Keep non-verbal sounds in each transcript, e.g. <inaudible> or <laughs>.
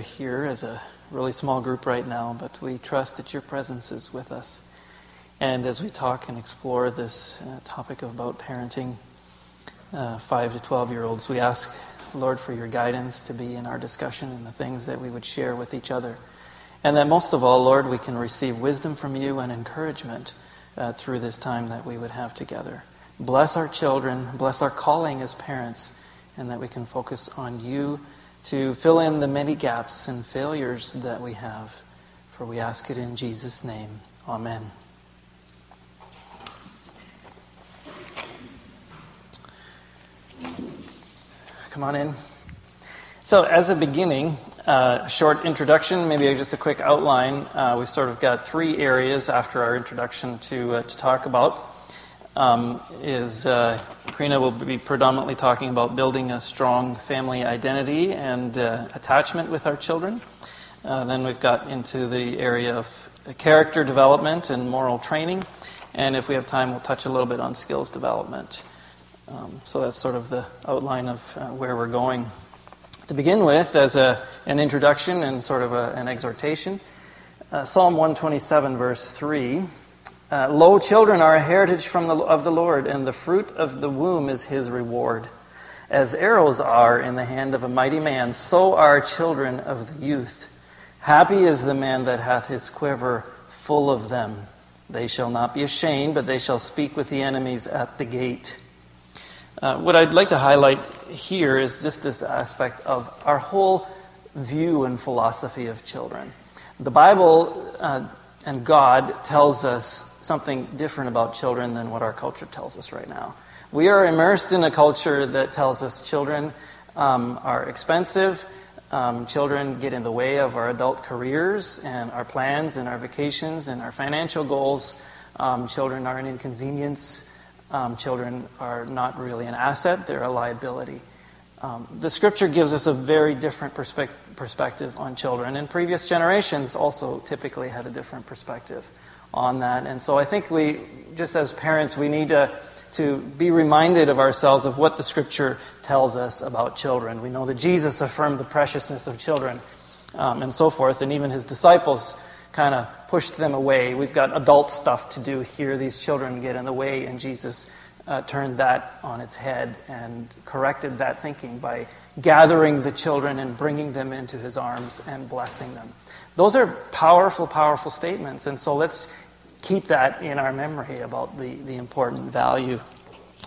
here as a really small group right now, but we trust that your presence is with us. And as we talk and explore this uh, topic about parenting uh, 5 to 12 year olds, we ask, Lord, for your guidance to be in our discussion and the things that we would share with each other. And that most of all, Lord, we can receive wisdom from you and encouragement uh, through this time that we would have together. Bless our children, bless our calling as parents, and that we can focus on you to fill in the many gaps and failures that we have. For we ask it in Jesus' name. Amen. Come on in. So, as a beginning, uh, short introduction, maybe just a quick outline. Uh, we've sort of got three areas after our introduction to, uh, to talk about um, is Karina will be predominantly talking about building a strong family identity and uh, attachment with our children. Uh, then we've got into the area of character development and moral training. And if we have time, we'll touch a little bit on skills development. Um, so that's sort of the outline of uh, where we're going. To begin with, as a, an introduction and sort of a, an exhortation, uh, Psalm 127, verse 3 uh, Lo, children are a heritage from the, of the Lord, and the fruit of the womb is his reward. As arrows are in the hand of a mighty man, so are children of the youth. Happy is the man that hath his quiver full of them. They shall not be ashamed, but they shall speak with the enemies at the gate. Uh, what I'd like to highlight here is just this aspect of our whole view and philosophy of children. The Bible uh, and God tells us something different about children than what our culture tells us right now. We are immersed in a culture that tells us children um, are expensive, um, children get in the way of our adult careers and our plans and our vacations and our financial goals. Um, children are an inconvenience. Um, children are not really an asset, they're a liability. Um, the scripture gives us a very different perspe- perspective on children, and previous generations also typically had a different perspective on that. And so I think we, just as parents, we need to, to be reminded of ourselves of what the scripture tells us about children. We know that Jesus affirmed the preciousness of children um, and so forth, and even his disciples kind of pushed them away. We've got adult stuff to do here. These children get in the way, and Jesus uh, turned that on its head and corrected that thinking by gathering the children and bringing them into his arms and blessing them. Those are powerful, powerful statements. And so let's keep that in our memory about the, the important value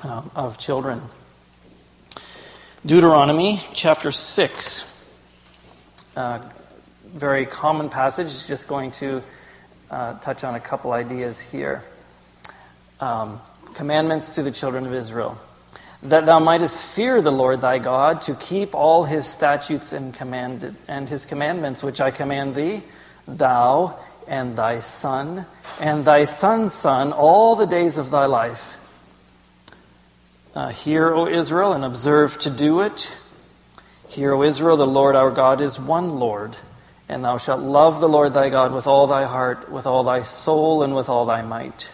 um, of children. Deuteronomy chapter 6. Uh, very common passage, just going to uh, touch on a couple ideas here. Um, commandments to the children of Israel. That thou mightest fear the Lord thy God, to keep all his statutes and, commanded, and his commandments, which I command thee, thou and thy son, and thy son's son, all the days of thy life. Uh, hear, O Israel, and observe to do it. Hear, O Israel, the Lord our God is one Lord, and thou shalt love the Lord thy God with all thy heart, with all thy soul, and with all thy might.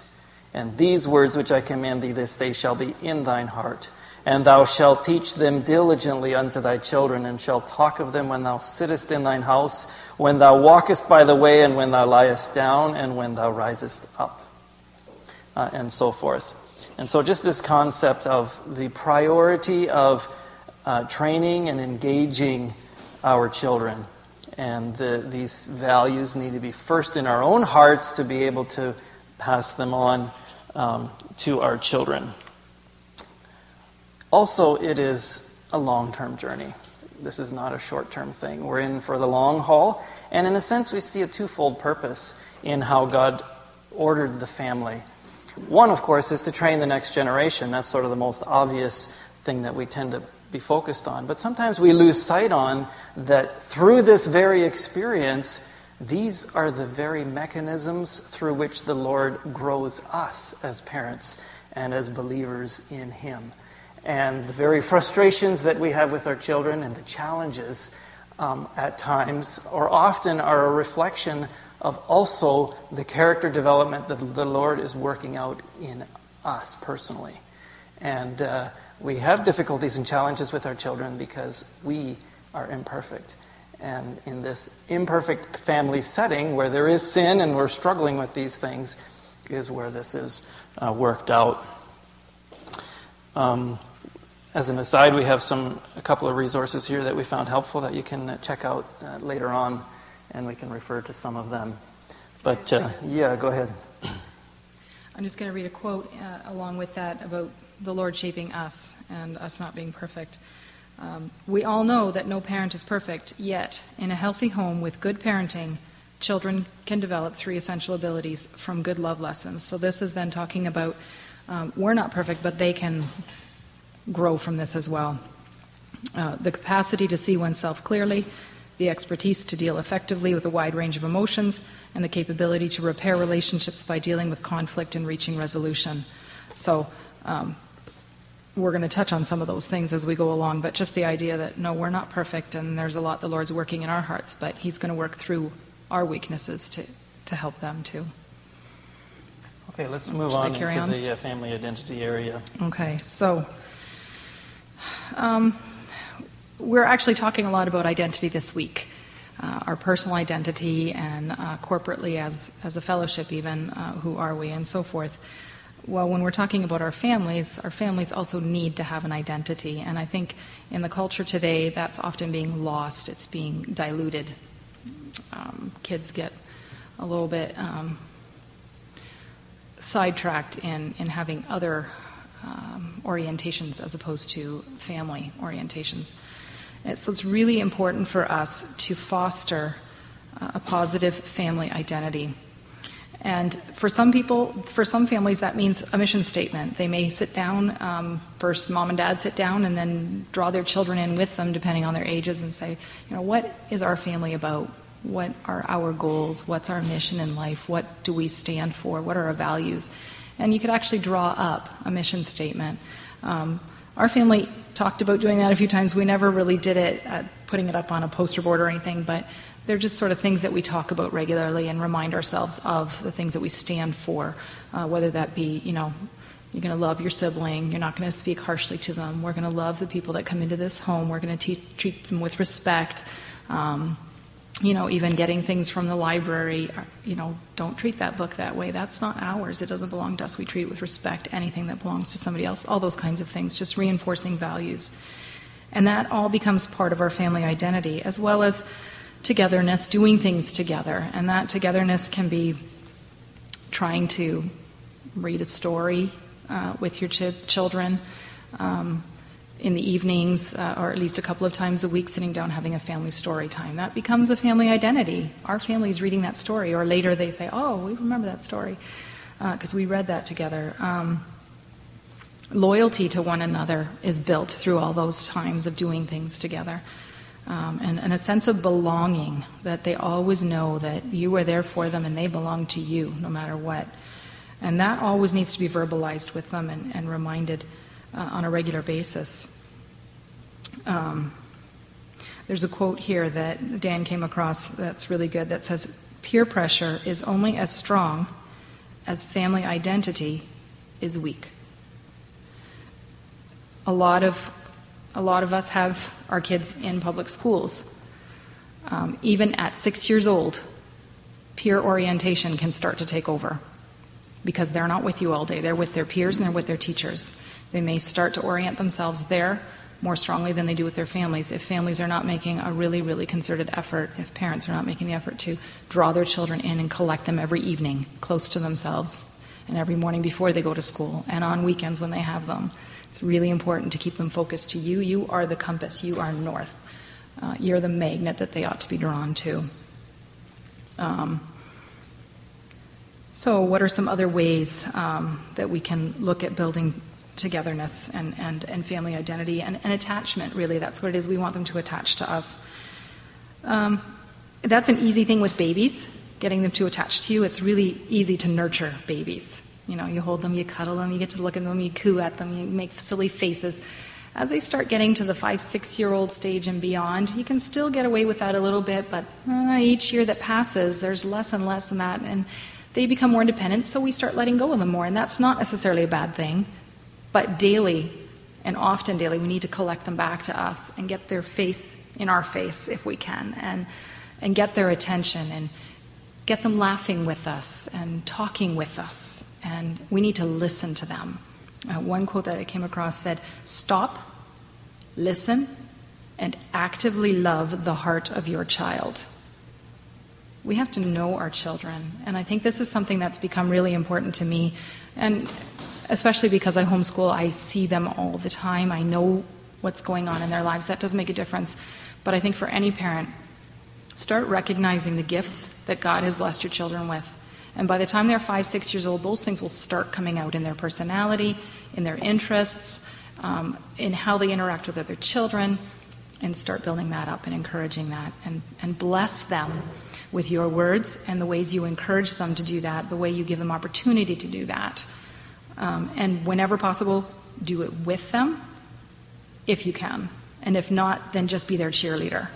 And these words which I command thee this day shall be in thine heart. And thou shalt teach them diligently unto thy children, and shalt talk of them when thou sittest in thine house when thou walkest by the way, and when thou liest down, and when thou risest up, uh, and so forth. And so, just this concept of the priority of uh, training and engaging our children. And the, these values need to be first in our own hearts to be able to pass them on um, to our children. Also, it is a long term journey. This is not a short term thing. We're in for the long haul. And in a sense, we see a twofold purpose in how God ordered the family. One, of course, is to train the next generation. That's sort of the most obvious thing that we tend to be focused on. But sometimes we lose sight on that through this very experience, these are the very mechanisms through which the Lord grows us as parents and as believers in Him and the very frustrations that we have with our children and the challenges um, at times or often are a reflection of also the character development that the Lord is working out in us personally. And uh, we have difficulties and challenges with our children because we are imperfect. And in this imperfect family setting where there is sin and we're struggling with these things, is where this is uh, worked out. Um, as an aside, we have some a couple of resources here that we found helpful that you can uh, check out uh, later on, and we can refer to some of them. But uh, yeah, go ahead. <clears throat> I'm just going to read a quote uh, along with that about the Lord shaping us and us not being perfect. Um, we all know that no parent is perfect, yet, in a healthy home with good parenting, children can develop three essential abilities from good love lessons. So, this is then talking about um, we're not perfect, but they can grow from this as well. Uh, the capacity to see oneself clearly, the expertise to deal effectively with a wide range of emotions, and the capability to repair relationships by dealing with conflict and reaching resolution. So, um, we're going to touch on some of those things as we go along, but just the idea that no, we're not perfect and there's a lot the Lord's working in our hearts, but He's going to work through our weaknesses to, to help them too. Okay, let's move on to on? the uh, family identity area. Okay, so um, we're actually talking a lot about identity this week. Uh, our personal identity and uh, corporately as, as a fellowship, even uh, who are we, and so forth well, when we're talking about our families, our families also need to have an identity. And I think in the culture today, that's often being lost, it's being diluted. Um, kids get a little bit um, sidetracked in, in having other um, orientations as opposed to family orientations. And so it's really important for us to foster uh, a positive family identity. And for some people, for some families, that means a mission statement. They may sit down, um, first mom and dad sit down, and then draw their children in with them, depending on their ages, and say, you know, what is our family about? What are our goals? What's our mission in life? What do we stand for? What are our values? And you could actually draw up a mission statement. Um, our family talked about doing that a few times. We never really did it, putting it up on a poster board or anything, but they're just sort of things that we talk about regularly and remind ourselves of the things that we stand for, uh, whether that be, you know, you're going to love your sibling. You're not going to speak harshly to them. We're going to love the people that come into this home. We're going to te- treat them with respect. Um, you know, even getting things from the library, you know, don't treat that book that way. That's not ours. It doesn't belong to us. We treat it with respect. Anything that belongs to somebody else, all those kinds of things, just reinforcing values. And that all becomes part of our family identity, as well as togetherness, doing things together. And that togetherness can be trying to read a story uh, with your ch- children um, in the evenings, uh, or at least a couple of times a week, sitting down having a family story time. That becomes a family identity. Our family is reading that story, or later they say, Oh, we remember that story because uh, we read that together. Um, loyalty to one another is built through all those times of doing things together um, and, and, a sense of belonging that they always know that you are there for them and they belong to you no matter what. And that always needs to be verbalized with them and, and reminded uh, on a regular basis. Um, there's a quote here that Dan came across that's really good that says, Peer pressure is only as strong as family identity is weak. A lot of a lot of us have our kids in public schools. Um, even at six years old, peer orientation can start to take over because they're not with you all day. They're with their peers and they're with their teachers. They may start to orient themselves there more strongly than they do with their families. If families are not making a really, really concerted effort, if parents are not making the effort to draw their children in and collect them every evening close to themselves, and every morning before they go to school, and on weekends when they have them, it's really important to keep them focused to you. You are the compass, you are north. Uh, you're the magnet that they ought to be drawn to. Um, so, what are some other ways um, that we can look at building togetherness and, and, and family identity and, and, attachment? Really, that's what it is. We want them to attach to us. Um, that's an easy thing with babies, getting them to attach to you. It's really easy to nurture babies. You know, you hold them, you cuddle them, you get to look at them, you coo at them, you make silly faces. As they start getting to the five, six year old stage and beyond, you can still get away with that a little bit, but uh, each year that passes, there's less and less in that, and they become more independent, so we start letting go of them more. And that's not necessarily a bad thing, but daily And often daily, we need to collect them back to us and get their face in our face if we can, and, and get their attention and get them laughing with us and talking with us. And we need to listen to them. Uh, one quote that I came across said, Stop, listen, and actively love the heart of your child. We have to know our children. And I think this is something that's become really important to me. And especially because I homeschool, I see them all the time. I know what's going on in their lives. That does make a difference. But I think for any parent, start recognizing the gifts that God has blessed your children with. And by the time they're five, six years old, those things will start coming out in their personality, in their interests, um, in how they interact with other children, and start building that up and encouraging that. And, and bless them with your words and the ways you encourage them to do that, the way you give them opportunity to do that. Um, and whenever possible, do it with them if you can. And if not, then just be their cheerleader.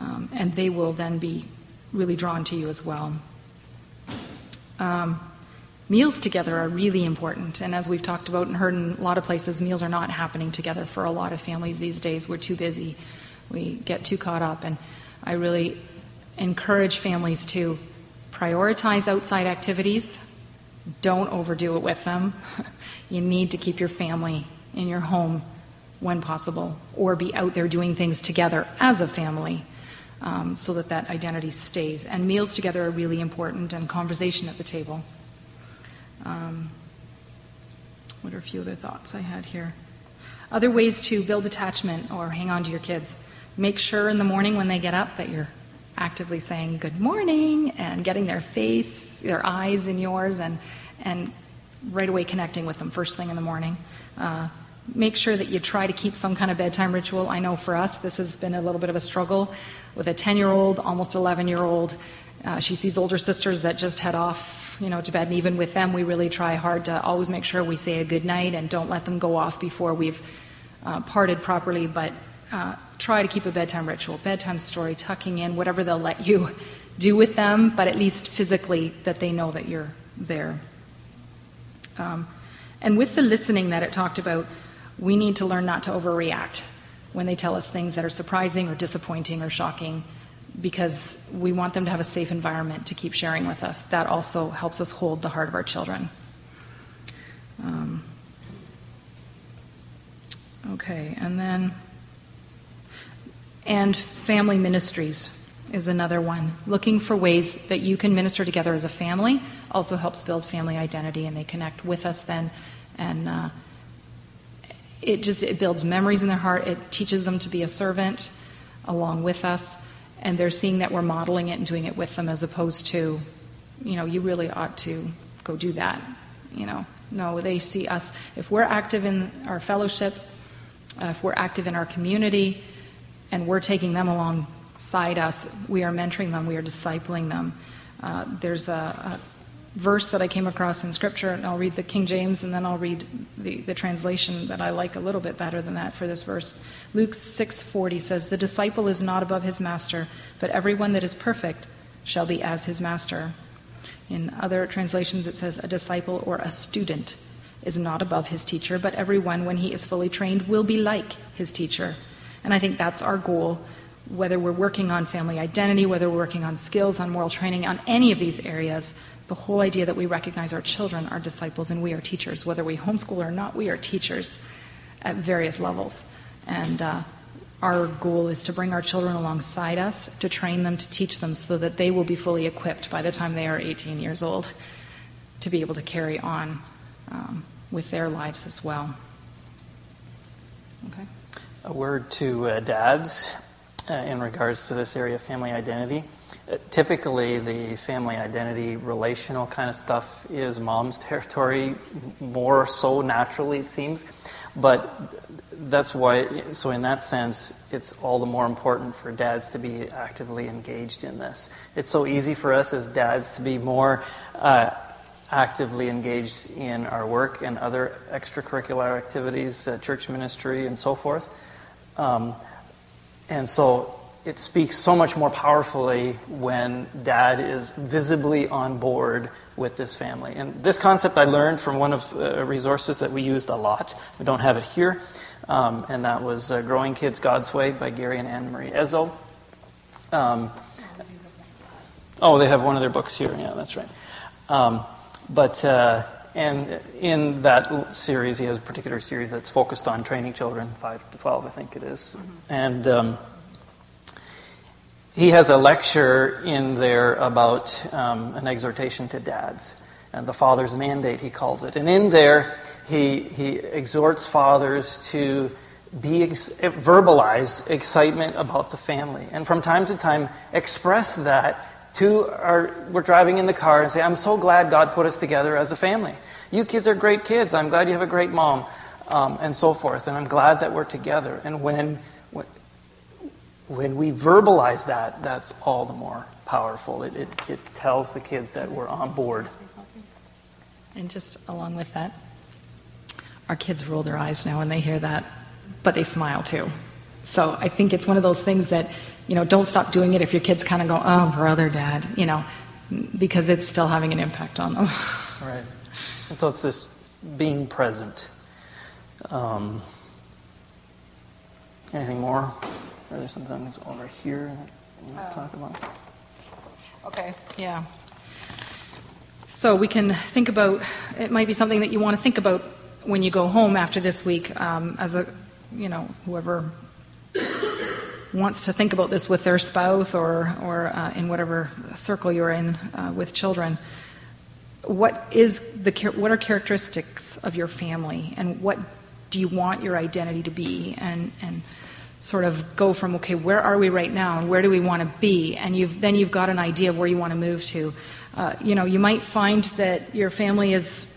Um, and they will then be really drawn to you as well. Um, meals together are really important. And as we've talked about and heard in a lot of places, meals are not happening together for a lot of families these days. We're too busy, we get too caught up. And I really encourage families to prioritize outside activities. Don't overdo it with them. <laughs> you need to keep your family in your home when possible, or be out there doing things together as a family um, so that that identity stays. And meals together are really important, and conversation at the table. Um, what are a few other thoughts I had here? Other ways to build attachment or hang on to your kids. Make sure in the morning when they get up that you're actively saying good morning and getting their face, their eyes in yours, and, and right away connecting with them first thing in the morning. Uh, make sure that you try to keep some kind of bedtime ritual. I know for us, this has been a little bit of a struggle with a 10 year old, almost 11 year old. Uh, she sees older sisters that just head off, you know, to bed, and even with them, we really try hard to always make sure we say a good night and don't let them go off before we've uh, parted properly. But uh, try to keep a bedtime ritual, bedtime story, tucking in, whatever they'll let you <laughs> do with them, but at least physically that they know that you're there. Um, and with the listening that it talked about, we need to learn not to overreact when they tell us things that are surprising or disappointing or shocking because we want them to have a safe environment to keep sharing with us. That also helps us hold the heart of our children. Um, okay, and then, and family ministries is another one. Looking for ways that you can minister together as a family also helps build family identity, and they connect with us then, and uh, it just it builds memories in their heart. It teaches them to be a servant along with us, and they're seeing that we're modeling it and doing it with them, as opposed to, you know, you really ought to go do that. You know, no, they see us if we're active in our fellowship, uh, if we're active in our community, and we're taking them alongside us. We are mentoring them. We are discipling them. Uh, there's a, a verse that I came across in Scripture, and I'll read the King James and then I'll read the, the translation that I like a little bit better than that for this verse. Luke 6:40 says, "The disciple is not above his master, but everyone that is perfect shall be as his master." In other translations, it says, "A disciple or a student is not above his teacher, but everyone, when he is fully trained, will be like his teacher." And I think that's our goal whether we're working on family identity, whether we're working on skills, on moral training, on any of these areas, the whole idea that we recognize our children are disciples and we are teachers. Whether we homeschool or not, we are teachers at various levels. And uh, our goal is to bring our children alongside us, to train them, to teach them, so that they will be fully equipped by the time they are 18 years old to be able to carry on um, with their lives as well. Okay. A word to uh, dads uh, in regards to this area of family identity. Typically, the family identity, relational kind of stuff is mom's <laughs> territory, more so naturally, it seems. But that's why, so in that sense, it's all the more important for dads to be actively engaged in this. It's so easy for us as dads to be more uh, actively engaged in our work and other extracurricular activities, uh, church ministry, and so forth. Um, and so it speaks so much more powerfully when dad is visibly on board with this family. And this concept I learned from one of uh, resources that we used a lot. We don't have it here, um, and that was uh, Growing Kids God's Way by Gary and Anne Marie Ezzo. Um, oh, they have one of their books here. Yeah, that's right. Um, but uh, and in that series, he has a particular series that's focused on training children, five to twelve, I think it is. Mm-hmm. and um, he has a lecture in there about um, an exhortation to dads and the father's mandate, he calls it. And in there, he, he exhorts fathers to be ex- verbalize excitement about the family, and from time to time express that to our. We're driving in the car and say, "I'm so glad God put us together as a family. You kids are great kids. I'm glad you have a great mom." Um, and so forth. And I'm glad that we're together. And when when we verbalize that, that's all the more powerful. It, it, it tells the kids that we're on board. And just along with that, our kids roll their eyes now when they hear that, but they smile too. So I think it's one of those things that, you know, don't stop doing it if your kids kind of go, oh, brother, dad, you know, because it's still having an impact on them. <laughs> Right. And so it's this being present. Um, anything more? Are there some things over here that you want to talk about? Okay, yeah. So we can think about, it might be something that you want to think about when you go home after this week um, as a, you know, whoever wants to think about this with their spouse or, or uh, in whatever circle you're in uh, with children. What is the what are characteristics of your family, and what do you want your identity to be, and and sort of go from okay where are we right now? And where do we want to be? And you've then you've got an idea of where you want to move to. Uh, you know you might find that your family is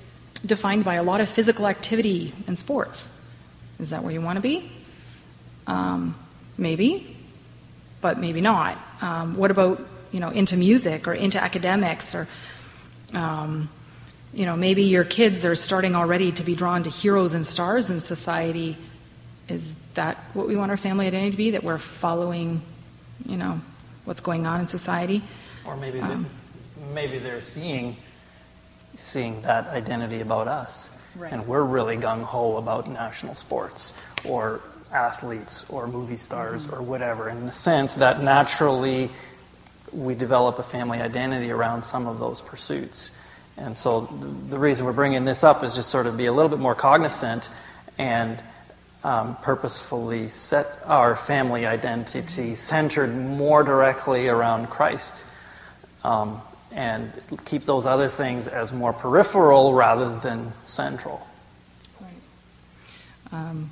defined by a lot of physical activity and sports. Is that where you want to be? Um, maybe but maybe not um, what about you know into music or into academics or um, you know maybe your kids are starting already to be drawn to heroes and stars in society is that what we want our family identity to be? That we're following, you know, what's going on in society? Or maybe um, they, maybe they're seeing seeing that identity about us, right. and we're really gung ho about national sports or athletes or movie stars mm-hmm. or whatever. In the sense that naturally we develop a family identity around some of those pursuits. And so the reason we're bringing this up is just sort of be a little bit more cognizant and um, purposefully set our family identity centered more directly around Christ um, and keep those other things as more peripheral rather than central. Right. Um,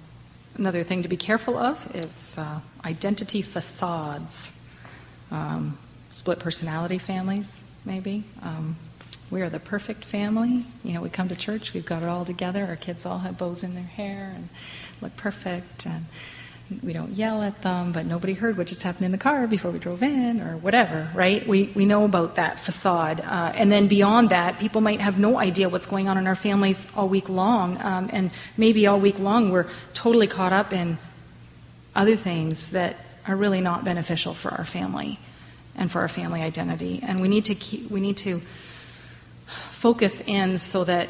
another thing to be careful of is uh, identity facades, um, split personality families, maybe. Um, we are the perfect family. You know, we come to church, we've got it all together. Our kids all have bows in their hair and look perfect, and we don't yell at them, but nobody heard what just happened in the car before we drove in, or whatever, right? We, we know about that facade. Uh, and then beyond that, people might have no idea what's going on in our families all week long. Um, and maybe all week long we're totally caught up in other things that are really not beneficial for our family and for our family identity. And we need to keep, we need to focus in so that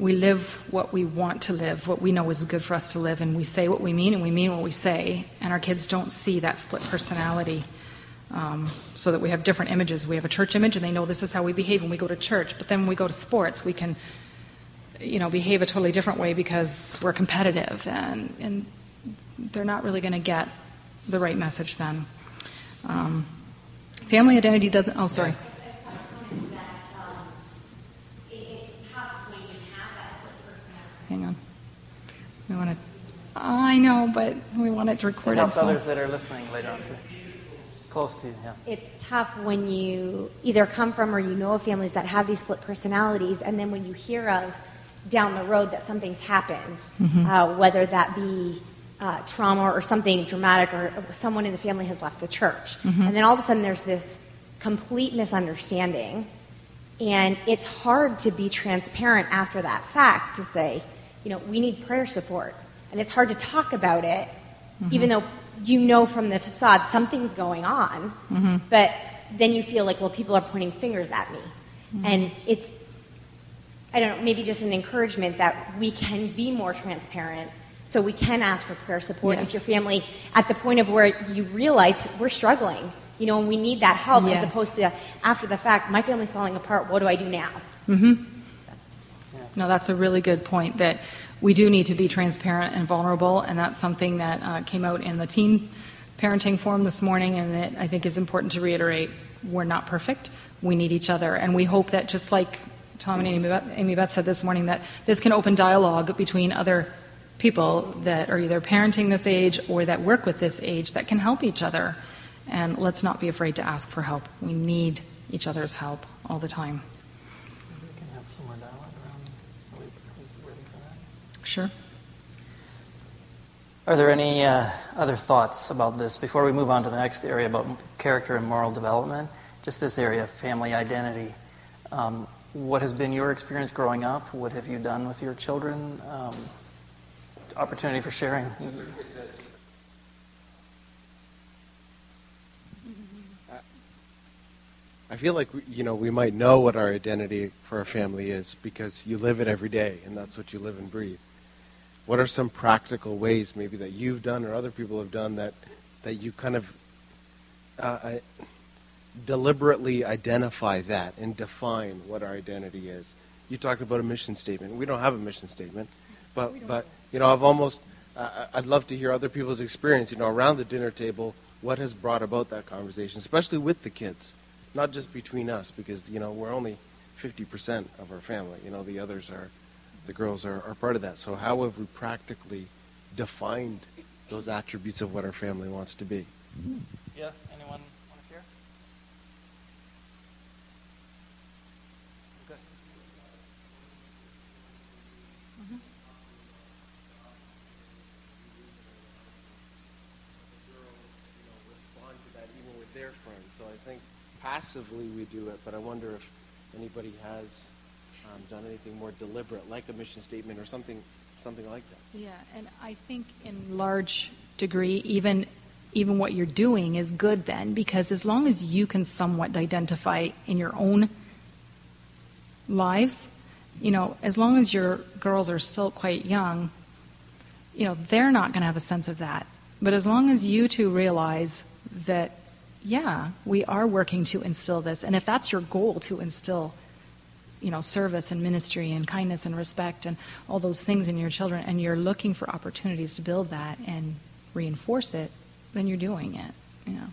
we live what we want to live, what we know is good for us to live, and we say what we mean and we mean what we say, and our kids don't see that split personality. Um, so that we have different images. We have a church image, and they know this is how we behave when we go to church. But then when we go to sports, we can, you know, behave a totally different way because we're competitive, and, and they're not really going to get the right message then. Um, family identity doesn't. Oh, sorry. Hang on. We want to. I know, but we want it to record it. Helps so. others that are listening later on too. Close to yeah. It's tough when you either come from or you know of families that have these split personalities, and then when you hear of down the road that something's happened, mm-hmm. uh, whether that be uh, trauma or something dramatic, or someone in the family has left the church, mm-hmm. and then all of a sudden there's this complete misunderstanding, and it's hard to be transparent after that fact to say, you know, we need prayer support. And it's hard to talk about it, mm-hmm. even though you know from the facade something's going on, mm-hmm. but then you feel like, well, people are pointing fingers at me. And it's, I don't know, maybe just an encouragement that we can be more transparent so we can ask for prayer support Yes. if your family at the point of where you realize we're struggling, you know, and we need that help Yes. as opposed to after the fact, my family's falling apart, what do I do now? No, that's a really good point that we do need to be transparent and vulnerable, and that's something that uh, came out in the teen parenting forum this morning, and that I think is important to reiterate. We're not perfect. We need each other, and we hope that just like Tom and Amy Amy Beth said this morning, that this can open dialogue between other people that are either parenting this age or that work with this age that can help each other. And let's not be afraid to ask for help. We need each other's help all the time. We can have some more dialogue around. Are we, are we ready for that? Sure. Are there any uh, other thoughts about this before we move on to the next area about character and moral development? Just this area of family identity. Um, what has been your experience growing up? What have you done with your children? Um, opportunity for sharing. I feel like you know we might know what our identity for our family is because you live it every day, and that's what you live and breathe. What are some practical ways, maybe that you've done or other people have done that that you kind of uh, deliberately identify that and define what our identity is? You talked about a mission statement. We don't have a mission statement, but but you know I've almost uh, I'd love to hear other people's experience. You know, around the dinner table, what has brought about that conversation, especially with the kids not just between us, because you know we're only 50% of our family. You know, the others are, the girls are, are part of that. So how have we practically defined those attributes of what our family wants to be? Yes. Anyone want to share? Okay. respond to that even with their friends. So I think passively we do it, but I wonder if anybody has um, done anything more deliberate, like a mission statement or something, something like that. Yeah, and I think in large degree, even even what you're doing is good then, because as long as you can somewhat identify in your own lives, you know, as long as your girls are still quite young, you know, they're not going to have a sense of that. But as long as you two realize that, yeah, we are working to instill this, and if that's your goal to instill you know, service and ministry and kindness and respect and all those things in your children, and you're looking for opportunities to build that and reinforce it, then you're doing it. You know,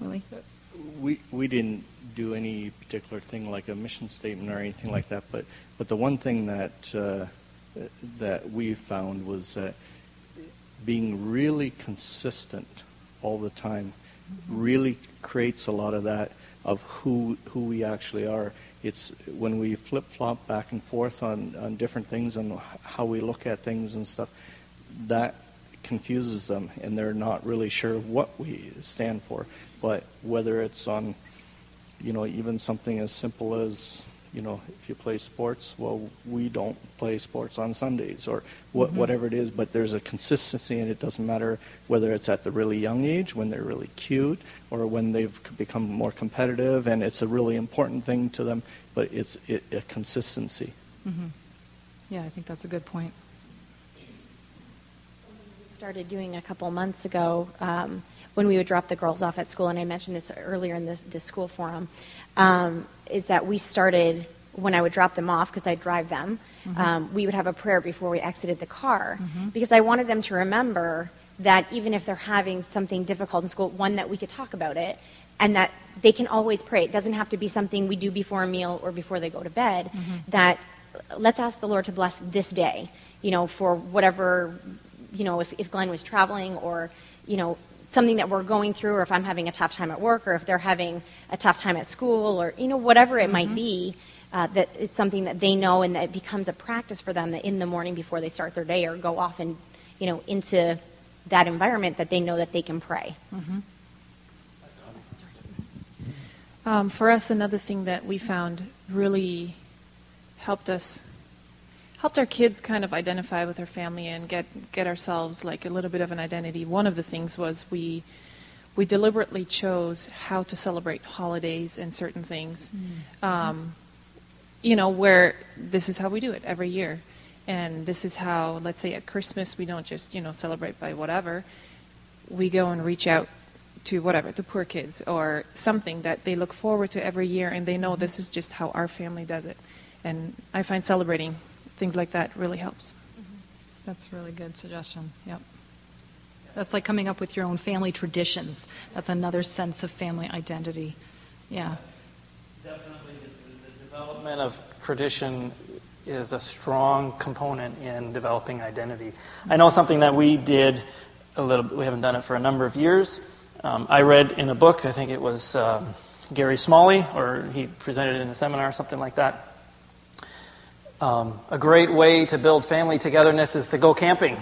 Willie? We we didn't do any particular thing like a mission statement or anything like that, but but the one thing that uh, that we found was that being really consistent all the time really creates a lot of that of who who we actually are. It's when we flip flop back and forth on, on different things and how we look at things and stuff, that confuses them and they're not really sure what we stand for. But whether it's on, you know, even something as simple as, you know, if you play sports, well, we don't play sports on Sundays or what, whatever it is, but there's a consistency and it doesn't matter whether it's at the really young age, when they're really cute, or when they've become more competitive and it's a really important thing to them, but it's it, a consistency. Mm-hmm. Yeah, I think that's a good point. started doing a couple months ago um, when we would drop the girls off at school, and I mentioned this earlier in this, this school forum, um, is that we started when I would drop them off because I drive them. Mm-hmm. Um, we would have a prayer before we exited the car mm-hmm. because I wanted them to remember that even if they're having something difficult in school, one that we could talk about it, and that they can always pray. It doesn't have to be something we do before a meal or before they go to bed. Mm-hmm. That let's ask the Lord to bless this day, you know, for whatever you know, if, if Glenn was traveling or, you know, something that we're going through, or if I'm having a tough time at work, or if they're having a tough time at school, or, you know, whatever it might be, uh, that it's something that they know and that it becomes a practice for them that in the morning before they start their day or go off and, you know, into that environment that they know that they can pray. Um, for us, another thing that we found really helped us, helped our kids kind of identify with our family and get get ourselves like a little bit of an identity. One of the things was we we deliberately chose how to celebrate holidays and certain things. Mm. Mm-hmm. Um, you know, where this is how we do it every year. And this is how, let's say at Christmas, we don't just, you know, celebrate by whatever. We go and reach out to whatever, the poor kids or something that they look forward to every year and they know mm-hmm. this is just how our family does it. And I find celebrating things like that really helps. That's a really good suggestion. Yep. That's like coming up with your own family traditions. That's another sense of family identity. Yeah. Definitely, the, the development of tradition is a strong component in developing identity. I know something that we did a little. We haven't done it for a number of years. Um, I read in a book. I think it was um, Gary Smalley, or he presented it in a seminar, something like that. Um, a great way to build family togetherness is to go camping.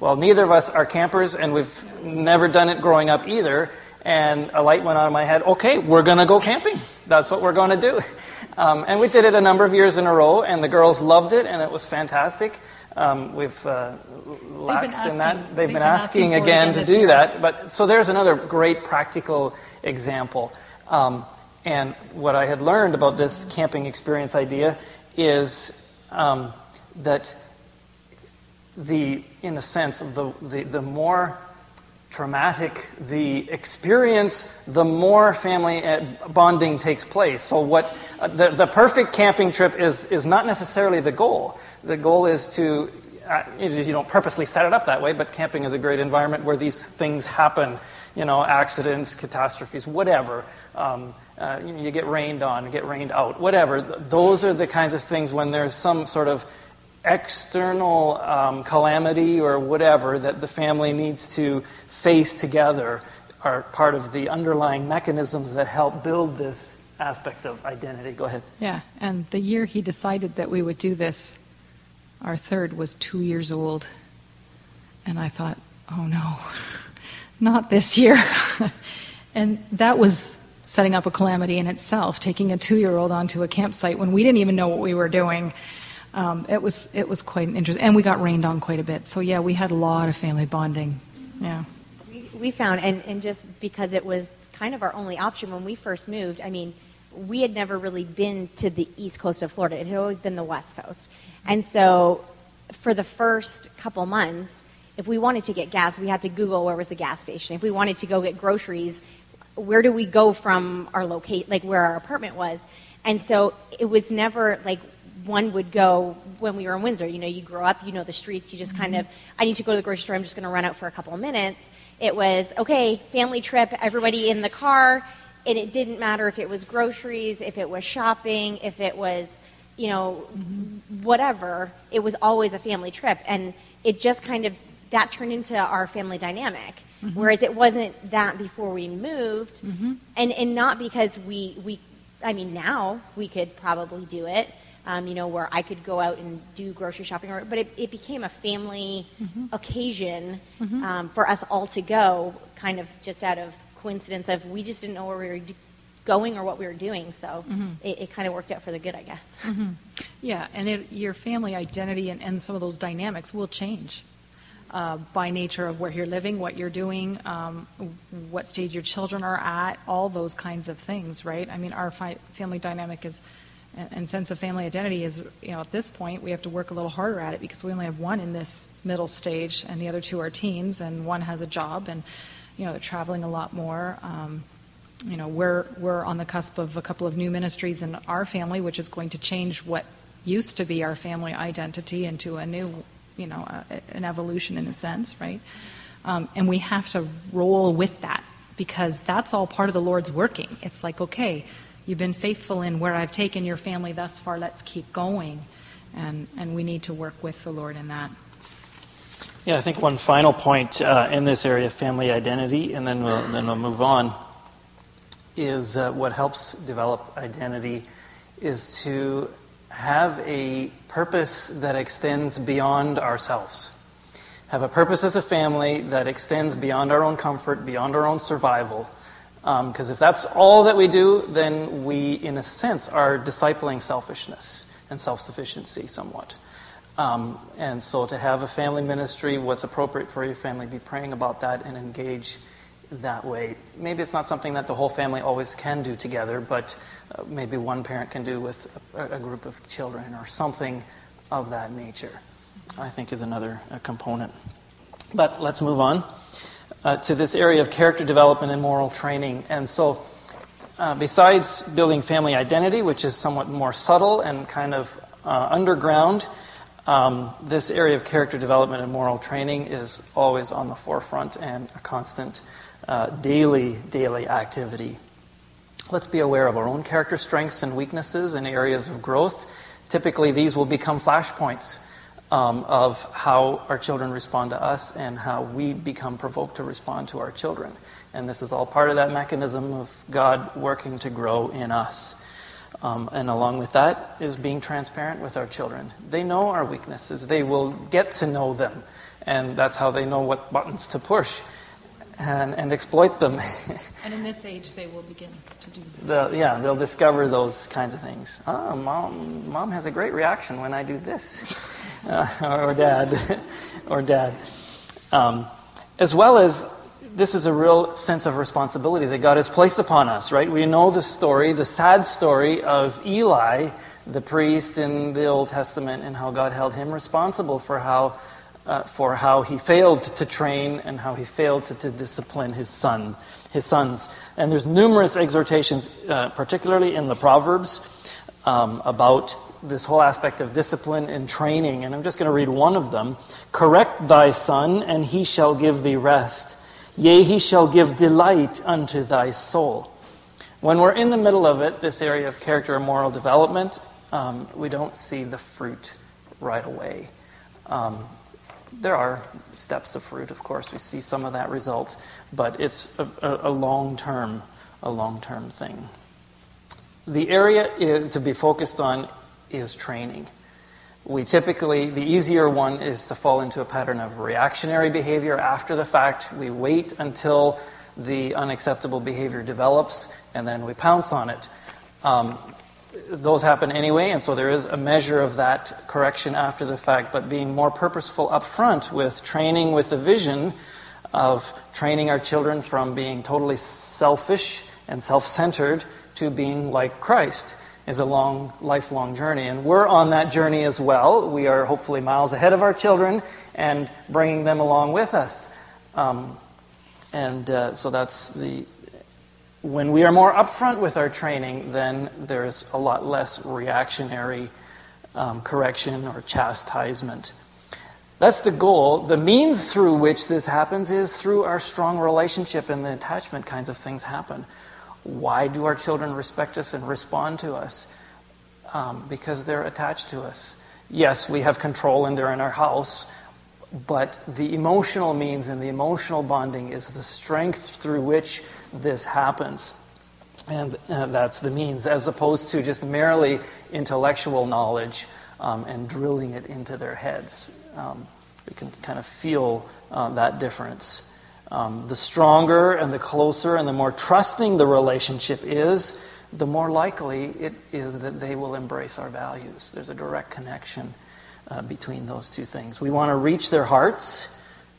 Well, neither of us are campers, and we've never done it growing up either. And a light went on in my head. Okay, we're going to go camping. That's what we're going to do. <laughs> Um, and we did it a number of years in a row, and the girls loved it, and it was fantastic. Um, we've uh, laxed in that. They've, they've been, been asking, asking again again to do year. that. But so there's another great practical example. Um, and what I had learned about this camping experience idea is um, that the, in a sense, the, the, the more traumatic the experience, the more family uh, bonding takes place. So, what uh, the, the perfect camping trip is, is not necessarily the goal. The goal is to, uh, you you don't purposely set it up that way, but camping is a great environment where these things happen. You know, accidents, catastrophes, whatever. Um, uh, you, get rained on, get rained out, whatever. Those are the kinds of things when there's some sort of external um, calamity or whatever that the family needs to face together are part of the underlying mechanisms that help build this aspect of identity. Go ahead. Yeah. And the year he decided that we would do this, our third was two years old. And I thought, oh no, <laughs> not this year. <laughs> and that was setting up a calamity in itself, taking a two year old onto a campsite when we didn't even know what we were doing. Um, it was it was quite an interesting, and we got rained on quite a bit. So yeah, we had a lot of family bonding. Yeah. We, we found, and, and just because it was kind of our only option when we first moved, I mean, we had never really been to the east coast of Florida. It had always been the west coast. And so for the first couple months, if we wanted to get gas, we had to Google where was the gas station. If we wanted to go get groceries, where do we go from our locate, like where our apartment was? And so it was never like one would go when we were in Windsor. You know, you grow up, you know the streets, you just kind mm-hmm. of, I need to go to the grocery store, I'm just going to run out for a couple of minutes. It was, okay, family trip, everybody in the car, and it didn't matter if it was groceries, if it was shopping, if it was, you know, mm-hmm. whatever. It was always a family trip. And it just kind of, that turned into our family dynamic. Mm-hmm. Whereas it wasn't that before we moved. Mm-hmm. And, and not because we, we, I mean, now we could probably do it, um, you know, where I could go out and do grocery shopping, or, but it, it became a family mm-hmm. occasion um, for us all to go, kind of just out of coincidence of we just didn't know where we were d- going or what we were doing. So it, it kind of worked out for the good, I guess. Yeah, and it, your family identity and, and some of those dynamics will change uh, by nature of where you're living, what you're doing, um, what stage your children are at, all those kinds of things, right? I mean, our fi- family dynamic is, and, sense of family identity is, you know, at this point, we have to work a little harder at it because we only have one in this middle stage, and the other two are teens, and one has a job, and, you know, they're traveling a lot more. Um, you know, we're, we're on the cusp of a couple of new ministries in our family, which is going to change what used to be our family identity into a new, you know, a, an evolution in a sense, right? Um, and we have to roll with that because that's all part of the Lord's working. It's like, okay, you've been faithful in where I've taken your family thus far, let's keep going. And, and we need to work with the Lord in that. Yeah, I think one final point uh, in this area of family identity, and then we'll, then we'll move on, is uh, what helps develop identity is to have a purpose that extends beyond ourselves. Have a purpose as a family that extends beyond our own comfort, beyond our own survival. Because if that's all that we do, then we, in a sense, are discipling selfishness and self sufficiency somewhat. Um, and so to have a family ministry, what's appropriate for your family, be praying about that and engage that way. Maybe it's not something that the whole family always can do together, but uh, maybe one parent can do with a, a, group of children or something of that nature, I think is another uh, component. But let's move on uh, to this area of character development and moral training. And so, uh, besides building family identity, which is somewhat more subtle and kind of uh, underground, um, this area of character development and moral training is always on the forefront and a constant uh, daily, daily activity. Let's be aware of our own character strengths and weaknesses and areas of growth. Typically, these will become flashpoints um, of how our children respond to us and how we become provoked to respond to our children. And this is all part of that mechanism of God working to grow in us. Um, and along with that is being transparent with our children. They know our weaknesses, they will get to know them. And that's how they know what buttons to push and, and exploit them. <laughs> and in this age, they will begin to do that. yeah, they'll discover those kinds of things. Oh, mom, mom has a great reaction when I do this. <laughs> uh, or dad. <laughs> or dad. Um, as well as this is a real sense of responsibility that God has placed upon us, right? We know the story, the sad story of Eli, the priest in the Old Testament, and how God held him responsible for how, uh, for how he failed to train and how he failed to, to discipline his son, his sons. And there's numerous exhortations, uh, particularly in the Proverbs, um, about this whole aspect of discipline and training. And I'm just going to read one of them. Correct thy son, and he shall give thee rest Yea, he shall give delight unto thy soul. When we're in the middle of it, this area of character and moral development, um, we don't see the fruit right away. Um, there are steps of fruit, of course. We see some of that result, but it's a, a, a long term, a long term thing. The area to be focused on is training we typically, the easier one is to fall into a pattern of reactionary behavior after the fact. We wait until the unacceptable behavior develops and then we pounce on it. Um, those happen anyway, and so there is a measure of that correction after the fact, but being more purposeful up front with training with the vision of training our children from being totally selfish and self centered to being like Christ is a long, lifelong journey. And we're on that journey as well. We are hopefully miles ahead of our children and bringing them along with us. Um, and uh, so that's the. When we are more upfront with our training, then there's a lot less reactionary um, correction or chastisement. That's the goal. The means through which this happens is through our strong relationship and the attachment kinds of things happen. Why do our children respect us and respond to us? Um, because they're attached to us. Yes, we have control and they're in our house, but the emotional means and the emotional bonding is the strength through which this happens. And uh, that's the means, as opposed to just merely intellectual knowledge um, and drilling it into their heads. Um, we can kind of feel uh, that difference. Um, the stronger and the closer and the more trusting the relationship is, the more likely it is that they will embrace our values. There's a direct connection uh, between those two things. We want to reach their hearts,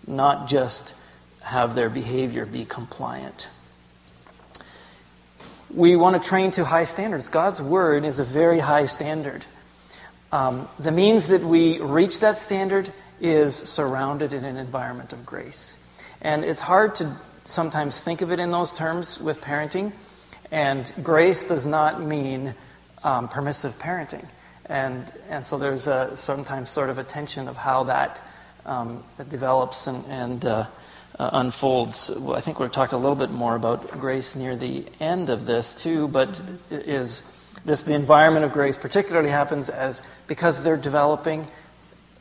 not just have their behavior be compliant. We want to train to high standards. God's Word is a very high standard. Um, the means that we reach that standard is surrounded in an environment of grace. And it's hard to sometimes think of it in those terms with parenting. And grace does not mean um, permissive parenting. And, and so there's a, sometimes sort of a tension of how that, um, that develops and, and uh, uh, unfolds. I think we'll talk a little bit more about grace near the end of this too, but is this the environment of grace particularly happens as because they're developing,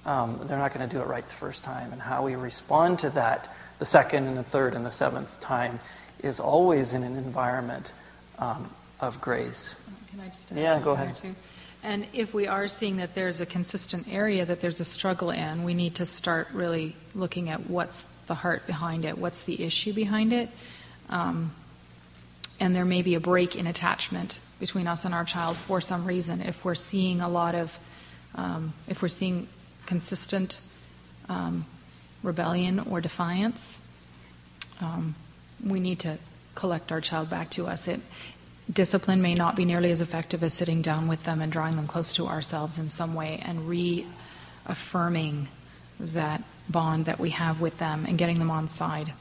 um, they're not going to do it right the first time, and how we respond to that the second and the third and the seventh time is always in an environment um, of grace. Can I just yeah, go ahead. Too? And if we are seeing that there's a consistent area that there's a struggle in, we need to start really looking at what's the heart behind it, what's the issue behind it. Um, and there may be a break in attachment between us and our child for some reason. If we're seeing a lot of, um, if we're seeing consistent um, rebellion or defiance, um, we need to collect our child back to us. It, discipline may not be nearly as effective as sitting down with them and drawing them close to ourselves in some way and reaffirming that bond that we have with them and getting them on side.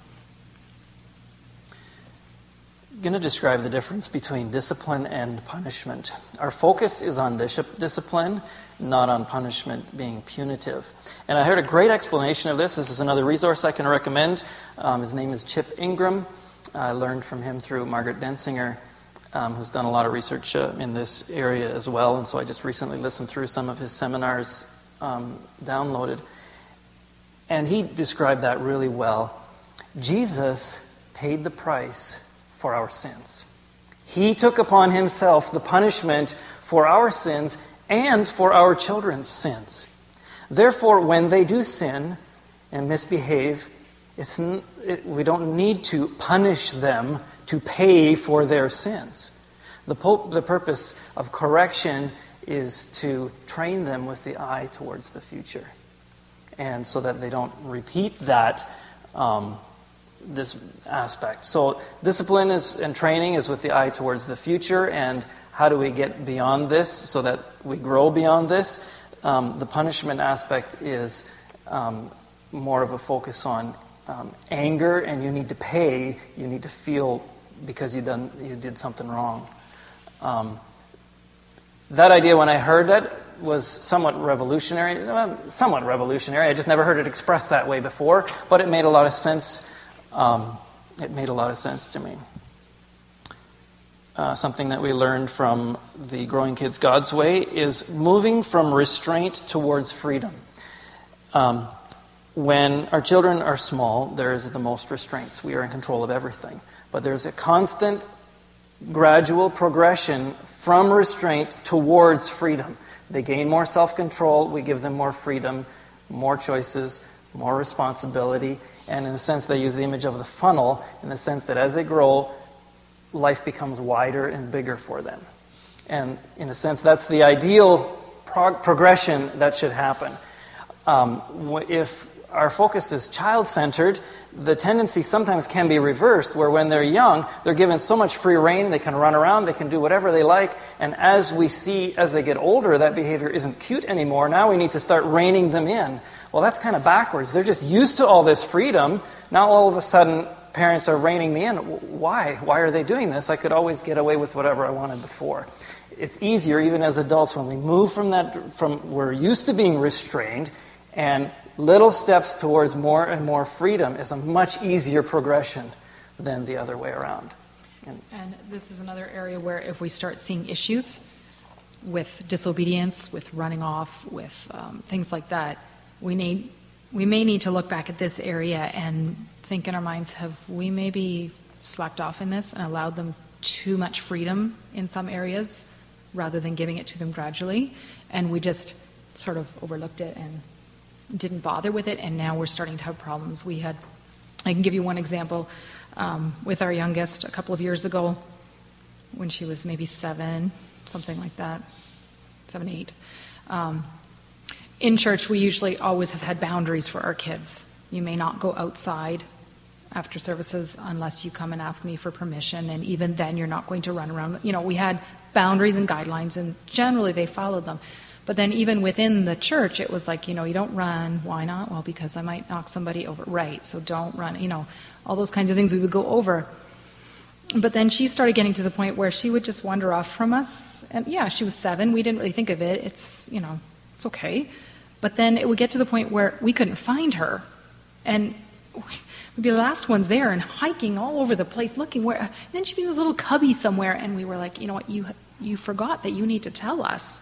I'm going to describe the difference between discipline and punishment. Our focus is on dis- discipline, not on punishment being punitive. And I heard a great explanation of this. This is another resource I can recommend. Um, his name is Chip Ingram. I learned from him through Margaret Densinger, um, who's done a lot of research uh, in this area as well. And so I just recently listened through some of his seminars um, downloaded. And he described that really well. Jesus paid the price for our sins. He took upon himself the punishment for our sins and for our children's sins. Therefore, when they do sin and misbehave, it, we don't need to punish them to pay for their sins. The, Pope, the purpose of correction is to train them with the eye towards the future and so that they don't repeat that um, this aspect. So discipline is, and training is with the eye towards the future, and how do we get beyond this so that we grow beyond this? Um, the punishment aspect is um, more of a focus on um, anger, and you need to pay. You need to feel because you done you did something wrong. Um, that idea, when I heard that, was somewhat revolutionary. somewhat revolutionary. I just never heard it expressed that way before, but it made a lot of sense. Um, it made a lot of sense to me. Uh, something that we learned from the Growing Kids God's Way is moving from restraint towards freedom. Um, when our children are small, there is the most restraints. We are in control of everything. But there's a constant, gradual progression from restraint towards freedom. They gain more self control, we give them more freedom, more choices, more responsibility, and in a sense, they use the image of the funnel in the sense that as they grow, life becomes wider and bigger for them. And in a sense, that's the ideal prog- progression that should happen. Um, if our focus is child centered, the tendency sometimes can be reversed, where when they're young, they're given so much free reign, they can run around, they can do whatever they like, and as we see as they get older, that behavior isn't cute anymore. Now we need to start reining them in. Well, that's kind of backwards. They're just used to all this freedom. Now all of a sudden, parents are reining me in. Why? Why are they doing this? I could always get away with whatever I wanted before. It's easier, even as adults, when we move from that, from we're used to being restrained, and little steps towards more and more freedom is a much easier progression than the other way around. And, and, this is another area where if we start seeing issues with disobedience, with running off, with um, things like that, we need we may need to look back at this area and think in our minds: Have we maybe slacked off in this and allowed them too much freedom in some areas, rather than giving it to them gradually, and we just sort of overlooked it and didn't bother with it, and now we're starting to have problems. We had, I can give you one example um, with our youngest a couple of years ago when she was maybe seven, something like that, seven, eight. Um, in church, we usually always have had boundaries for our kids. You may not go outside after services unless you come and ask me for permission, and even then, you're not going to run around. You know, we had boundaries and guidelines, and generally they followed them. But then even within the church, it was like, you know, you don't run. Why not? Well, because I might knock somebody over. Right, so don't run. You know, all those kinds of things we would go over. But then she started getting to the point where she would just wander off from us. And yeah, she was seven. We didn't really think of it. It's, you know, it's okay. But then it would get to the point where we couldn't find her. And <laughs> we'd be the last ones there and hiking all over the place looking where. Then she'd be in this little cubby somewhere. And we were like, you know what, you, you forgot that you need to tell us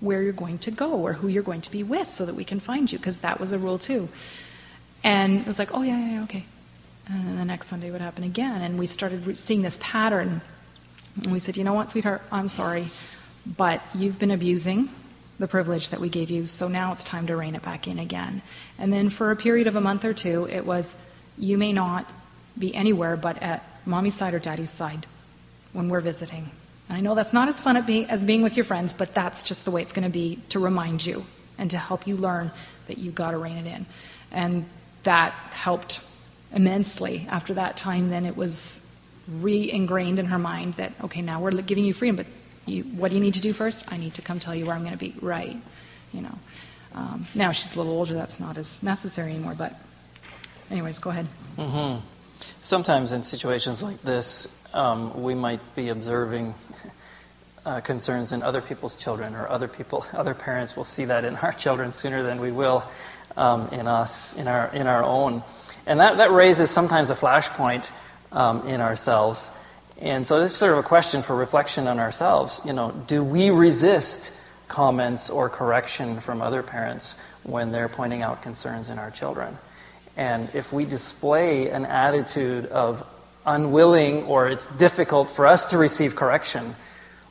where you're going to go or who you're going to be with so that we can find you, because that was a rule too. And it was like, oh, yeah, yeah, yeah, okay. And then the next Sunday would happen again. And we started seeing this pattern. And we said, you know what, sweetheart, I'm sorry, but you've been abusing the privilege that we gave you, so now it's time to rein it back in again. And then for a period of a month or two, it was, you may not be anywhere but at mommy's side or daddy's side when we're visiting. I know that's not as fun as being with your friends, but that's just the way it's going to be to remind you and to help you learn that you've got to rein it in. And that helped immensely. After that time, then it was re ingrained in her mind that, okay, now we're giving you freedom, but you, what do you need to do first? I need to come tell you where I'm going to be. Right. You know. Um, now she's a little older, that's not as necessary anymore, but, anyways, go ahead. Mm-hmm. Sometimes in situations like this, um, we might be observing uh, concerns in other people's children, or other people, <laughs> other parents will see that in our children sooner than we will um, in us, in our in our own, and that that raises sometimes a flashpoint um, in ourselves. And so this is sort of a question for reflection on ourselves. You know, do we resist comments or correction from other parents when they're pointing out concerns in our children? And if we display an attitude of unwilling or it's difficult for us to receive correction,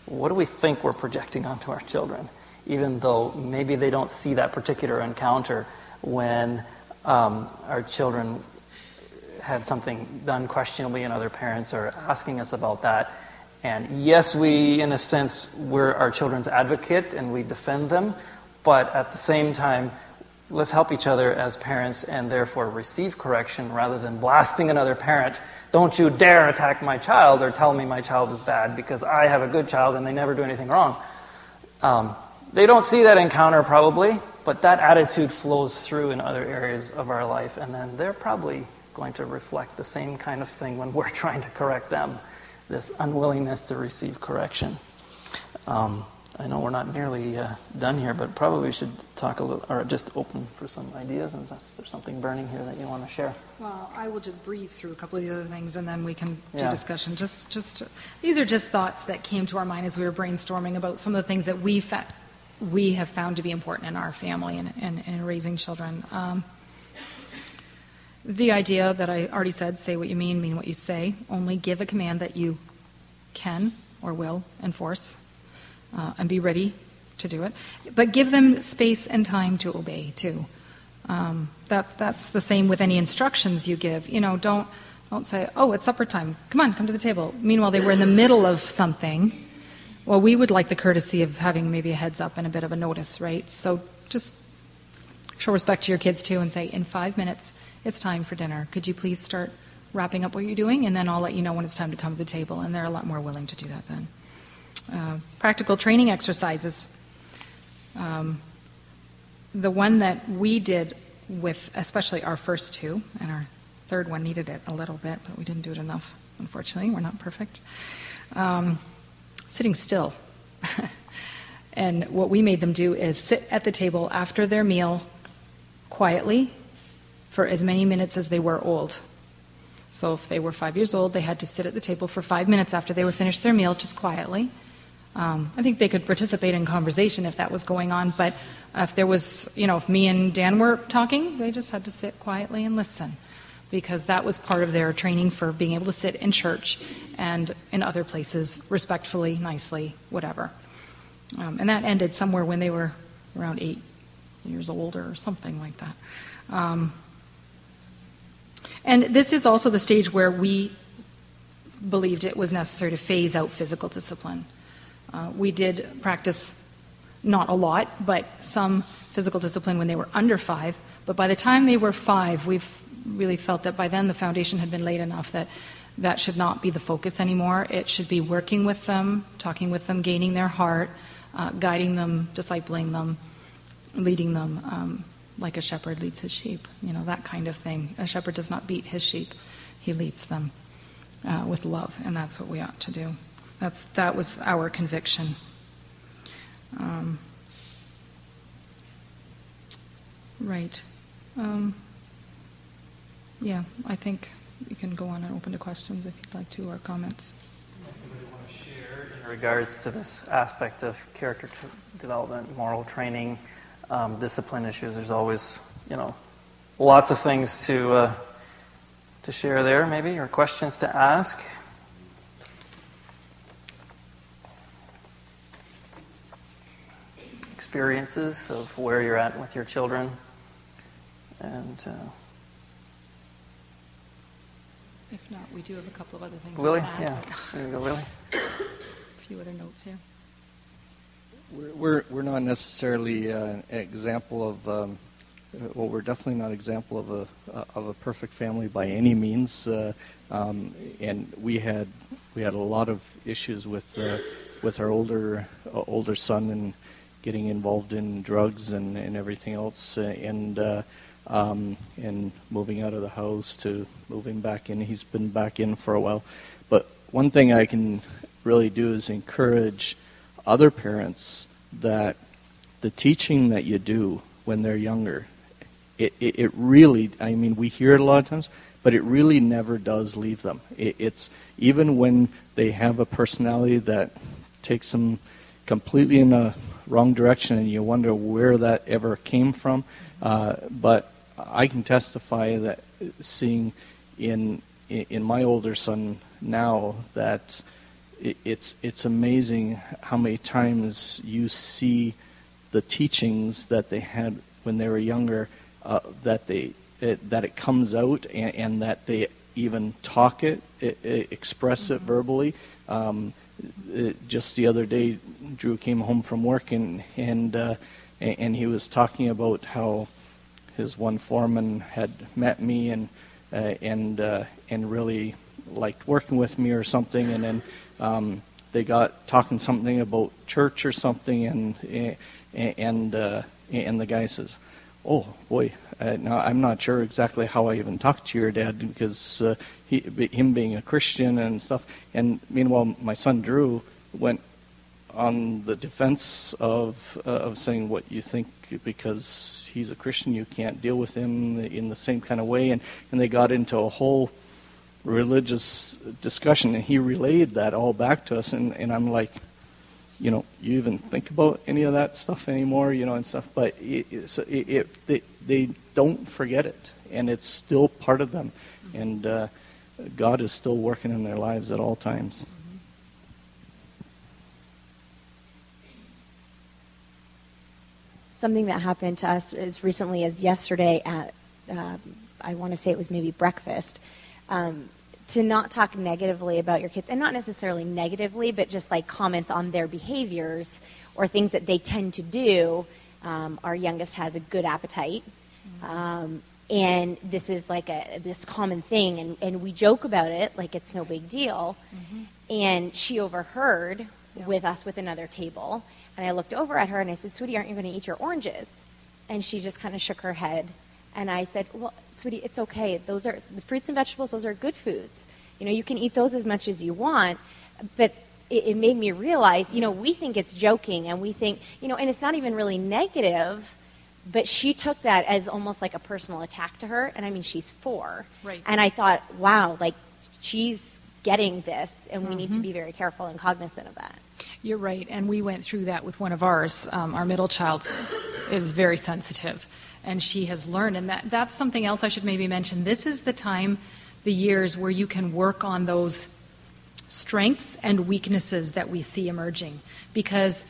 what do we think we're projecting onto our children? Even though maybe they don't see that particular encounter when um, our children had something done questionably and other parents are asking us about that. And yes, we, in a sense, we're our children's advocate and we defend them, but at the same time, let's help each other as parents and therefore receive correction rather than blasting another parent. Don't you dare attack my child or tell me my child is bad because I have a good child and they never do anything wrong. Um, they don't see that encounter probably, but that attitude flows through in other areas of our life, and then they're probably going to reflect the same kind of thing when <laughs> we're trying to correct them this unwillingness to receive correction. Um, I know we're not nearly uh, done here, but probably we should talk a little, or just open for some ideas. And is there something burning here that you want to share? Well, I will just breeze through a couple of the other things, and then we can do yeah. discussion. Just, just these are just thoughts that came to our mind as we were brainstorming about some of the things that we fa- we have found to be important in our family and, and, and raising children. Um, the idea that I already said: say what you mean, mean what you say. Only give a command that you can or will enforce uh, and be ready to do it. But give them space and time to obey, too. Um, that, that's the same with any instructions you give. You know, don't, don't say, oh, it's supper time. Come on, come to the table. Meanwhile, they were in the middle of something. Well, we would like the courtesy of having maybe a heads up and a bit of a notice, right? So just show respect to your kids, too, and say, in five minutes, it's time for dinner. Could you please start wrapping up what you're doing? And then I'll let you know when it's time to come to the table. And they're a lot more willing to do that then. Uh, practical training exercises. Um, the one that we did with, especially our first two, and our third one needed it a little bit, but we didn't do it enough, unfortunately. We're not perfect. Um, sitting still. <laughs> and what we made them do is sit at the table after their meal quietly for as many minutes as they were old. So if they were five years old, they had to sit at the table for five minutes after they were finished their meal, just quietly. Um, I think they could participate in conversation if that was going on, but if there was, you know, if me and Dan were talking, they just had to sit quietly and listen because that was part of their training for being able to sit in church and in other places respectfully, nicely, whatever. Um, and that ended somewhere when they were around eight years old or something like that. Um, and this is also the stage where we believed it was necessary to phase out physical discipline. Uh, we did practice not a lot, but some physical discipline when they were under five. But by the time they were five, we've really felt that by then the foundation had been laid enough that that should not be the focus anymore. It should be working with them, talking with them, gaining their heart, uh, guiding them, discipling them, leading them um, like a shepherd leads his sheep. You know, that kind of thing. A shepherd does not beat his sheep, he leads them uh, with love, and that's what we ought to do. That's, that was our conviction. Um, right. Um, yeah, I think we can go on and open to questions if you'd like to or comments. Anybody want to share in regards to this aspect of character development, moral training, um, discipline issues? There's always, you know, lots of things to uh, to share there, maybe, or questions to ask. Experiences of where you're at with your children. And uh, if not, we do have a couple of other things. Willie, yeah, there you go, Willie. a few other notes here. We're, we're, we're not necessarily uh, an example of um, well, we're definitely not example of a of a perfect family by any means, uh, um, and we had we had a lot of issues with uh, with our older uh, older son and getting involved in drugs and, and everything else, uh, and uh, um, and moving out of the house to moving back in. He's been back in for a while, but one thing I can really do is encourage other parents that the teaching that you do when they're younger, it, it, it, really, I mean, we hear it a lot of times, but it really never does leave them. It, it's even when they have a personality that takes them completely in a wrong direction and you wonder where that ever came from. Uh, but I can testify that seeing in in my older son now that it's it's amazing how many times you see the teachings that they had when they were younger, uh, that they it, that it comes out and, and, that they even talk it, it, it express mm-hmm. it verbally. Um, it, just the other day, Drew came home from work and and uh, and he was talking about how his one foreman had met me and uh, and uh, and really liked working with me or something, and then um, they got talking something about church or something, and and uh, and the guy says, "Oh boy, uh, now I'm not sure exactly how I even talked to your dad because uh, he, him being a Christian and stuff." And meanwhile, my son Drew went on the defense of uh, of saying what you think because he's a Christian, you can't deal with him in the same kind of way, and and they got into a whole religious discussion, and he relayed that all back to us, and, and I'm like, you know, you even think about any of that stuff anymore, you know, and stuff. But it, it, it, they, they don't forget it, and it's still part of them. And uh, God is still working in their lives at all times. Something that happened to us as recently as yesterday at, uh, I want to say it was maybe breakfast. Um, to not talk negatively about your kids, and not necessarily negatively, but just like comments on their behaviors or things that they tend to do. Um, our youngest has a good appetite. Um, and this is like a this common thing and, and we joke about it like it's no big deal mm-hmm. and she overheard yeah. with us with another table and i looked over at her and i said sweetie aren't you going to eat your oranges and she just kind of shook her head and I said, well, sweetie, it's okay. Those are the fruits and vegetables. Those are good foods. You know, you can eat those as much as you want. But it, it made me realize, you know, we think it's joking, and we think, you know, and it's not even really negative. But she took that as almost like a personal attack to her. And I mean, she's four. Right. And I thought, wow, like she's getting this, and we mm-hmm. need to mm-hmm. be very careful and cognizant of that. You're right, and we went through that with one of ours. Um, our middle child is very sensitive, and she has learned. And that, that's something else I should maybe mention. This is the time, the years where you can work on those strengths and weaknesses that we see emerging. Because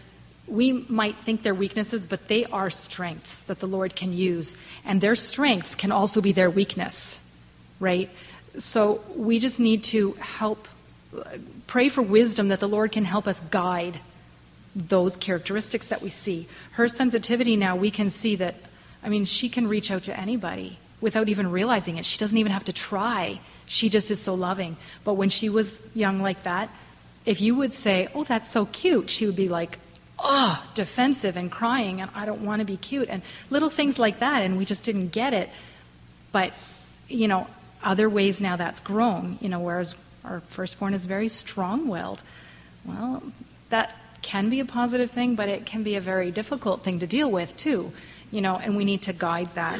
we might think they're weaknesses, but they are strengths that the Lord can use. And their strengths can also be their weakness, right? So we just need to help, pray for wisdom that the Lord can help us guide those characteristics that we see. Her sensitivity now, we can see that I mean, she can reach out to anybody without even realizing it. She doesn't even have to try. She just is so loving. But when she was young like that, if you would say, Oh, that's so cute, she would be like, Oh, defensive and crying, and I don't want to be cute, and little things like that, and we just didn't get it. But, you know, other ways now that's grown, you know, whereas our firstborn is very strong willed. Well, that can be a positive thing, but it can be a very difficult thing to deal with, too you know, and we need to guide that.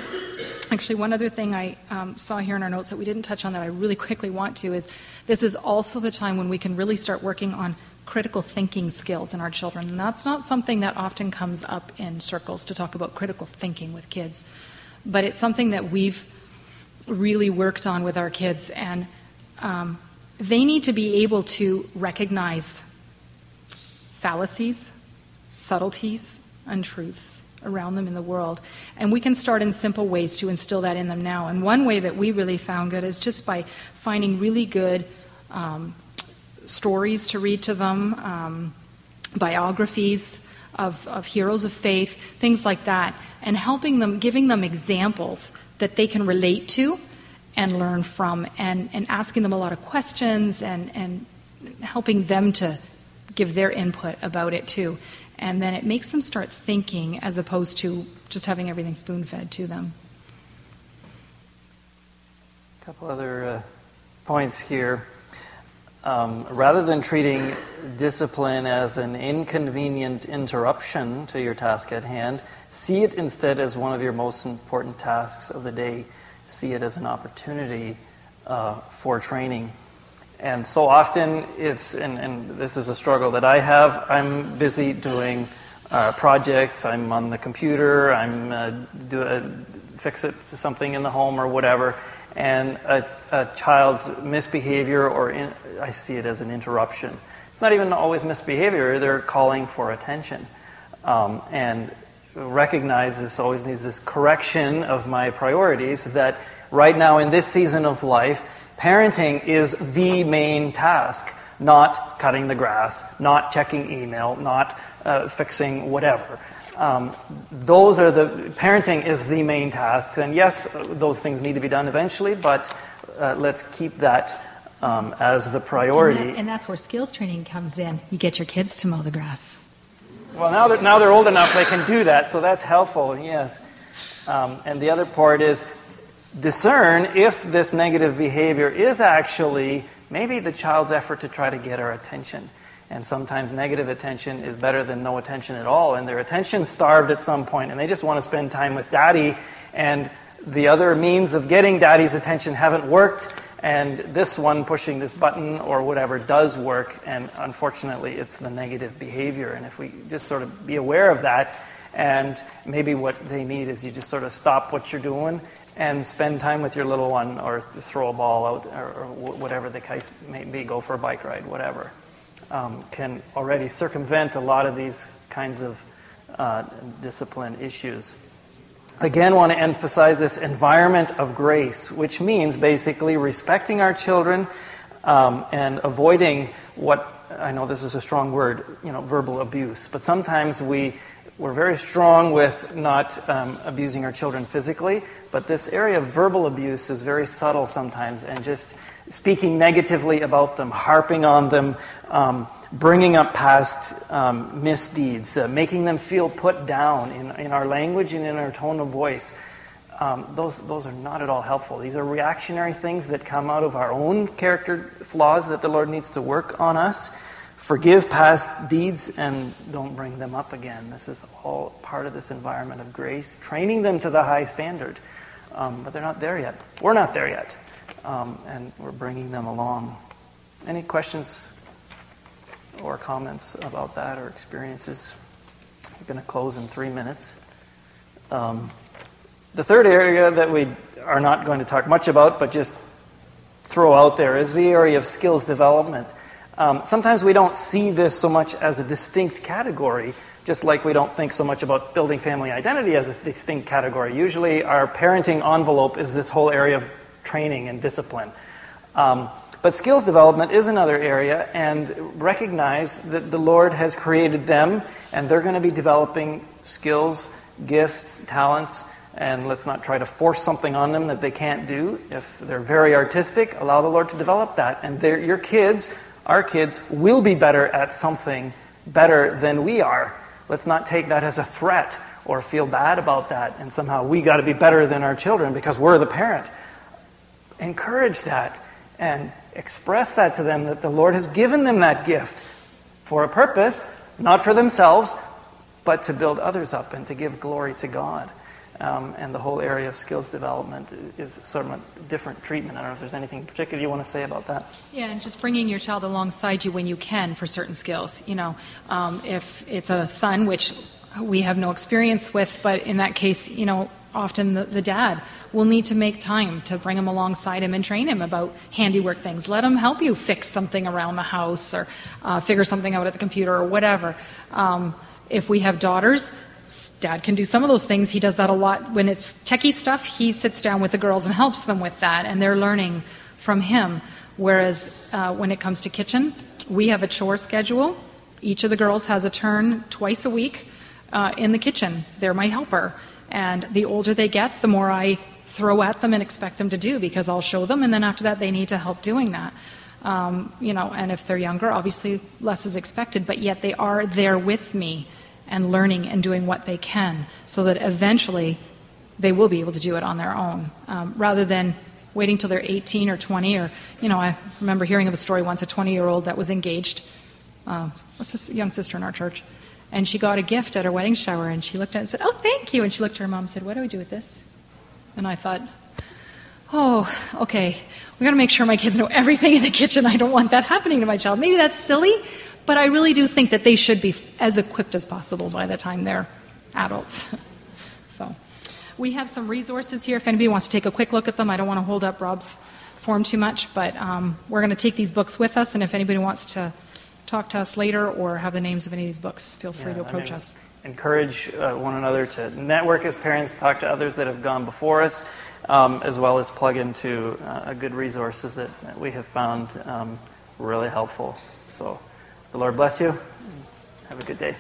Actually, one other thing I um, saw here in our notes that we didn't touch on that I really quickly want to is this is also the time when we can really start working on critical thinking skills in our children. And that's not something that often comes up in circles to talk about critical thinking with kids, but it's something that we've really worked on with our kids. And um, they need to be able to recognize fallacies, subtleties, untruths around them in the world. And we can start in simple ways to instill that in them now. And one way that we really found good is just by finding really good um, stories to read to them, um, biographies of, of heroes of faith, things like that, and helping them, giving them examples that they can relate to and learn from, and, and asking them a lot of questions and, and helping them to give their input about it too. And then it makes them start thinking as opposed to just having everything spoon fed to them. A couple other uh, points here. Um, rather than treating discipline as an inconvenient interruption to your task at hand, see it instead as one of your most important tasks of the day. See it as an opportunity uh, for training. And so often it's, and, and, this is a struggle that I have, I'm busy doing uh, projects, I'm on the computer, I'm uh, do a, fix it to something in the home or whatever, and a, a child's misbehavior, or in, I see it as an interruption. It's not even always misbehavior, they're calling for attention. Um, and recognize this always needs this correction of my priorities that right now in this season of life, parenting is the main task, not cutting the grass, not checking email, not uh, fixing whatever. Um, those are the parenting is the main task, and yes, those things need to be done eventually, but uh, let's keep that um, as the priority. And, that, and, that's where skills training comes in. You get your kids to mow the grass. Well, now they're, now they're old enough they can do that, so that's helpful. Yes. Um, and the other part is discern if this negative behavior is actually maybe the child's effort to try to get our attention. And sometimes negative attention is better than no attention at all. And their attention starved at some point, and they just want to spend time with daddy. And the other means of getting daddy's attention haven't worked. And this one, pushing this button or whatever, does work. And unfortunately, it's the negative behavior. And if we just sort of be aware of that, and maybe what they need is you just sort of stop what you're doing and spend time with your little one or throw a ball out or, or whatever the case may be, go for a bike ride, whatever, um, can already circumvent a lot of these kinds of uh, discipline issues. Again, want to emphasize this environment of grace, which means basically respecting our children um, and avoiding what I know this is a strong word, you know, verbal abuse. But sometimes we we're very strong with not um, abusing our children physically, but this area of verbal abuse is very subtle sometimes, and just speaking negatively about them, harping on them, um, bringing up past um, misdeeds, uh, making them feel put down in, in our language and in our tone of voice. Um, those, those are not at all helpful. These are reactionary things that come out of our own character flaws that the Lord needs to work on us. Forgive past deeds and don't bring them up again. This is all part of this environment of grace, training them to the high standard. Um, but they're not there yet. We're not there yet. Um, and we're bringing them along. Any questions or comments about that or experiences? We're going to close in three minutes. Um, the third area that we are not going to talk much about, but just throw out there, is the area of skills development. Um, sometimes we don't see this so much as a distinct category, just like we don't think so much about building family identity as a distinct category. Usually, our parenting envelope is this whole area of training and discipline. Um, but skills development is another area, and recognize that the Lord has created them, and they're going to be developing skills, gifts, talents, and let's not try to force something on them that they can't do. If they're very artistic, allow the Lord to develop that. And your kids our kids will be better at something better than we are. Let's not take that as a threat or feel bad about that and somehow we got to be better than our children because we're the parent. Encourage that and express that to them that the Lord has given them that gift for a purpose, not for themselves, but to build others up and to give glory to God. Um, and the whole area of skills development is sort of a different treatment. I don't know if there's anything particular you want to say about that. Yeah, and just bringing your child alongside you when you can for certain skills. You know, um, if it's a son, which we have no experience with, but in that case, you know, often the, the dad will need to make time to bring him alongside him and train him about handiwork things. Let him help you fix something around the house or uh, figure something out at the computer or whatever. Um, if we have daughters, dad can do some of those things. He does that a lot. When it's techie stuff, he sits down with the girls and helps them with that, and they're learning from him. Whereas uh, when it comes to kitchen, we have a chore schedule, Each of the girls has a turn twice a week uh, in the kitchen. They're my helper. And the older they get, the more I throw at them and expect them to do because I'll show them, and then after that, they need to help doing that. Um, you know, and if they're younger, obviously less is expected, but yet they are there with me and learning and doing what they can so that eventually they will be able to do it on their own. Um, rather than waiting till they're 18 or 20 or you know i remember hearing of a story once a 20 year old that was engaged uh, was a young sister in our church and she got a gift at her wedding shower and she looked at it and said oh thank you and she looked at her mom and said what do we do with this? And i thought oh okay we got to make sure my kids know everything in the kitchen. I don't want that happening to my child. Maybe that's silly but i really do think that they should be as equipped as possible by the time they're adults <laughs> so we have some resources here if anybody wants to take a quick look at them. I don't want to hold up Rob's form too much, but um, we're going to take these books with us, and if anybody wants to talk to us later or have the names of any of these books, feel free yeah, to approach I mean, us. Encourage uh, one another to network as parents, talk to others that have gone before us, um, as well as plug into uh, good resources that, that, we have found um, really helpful. So, the Lord bless you. Have a good day.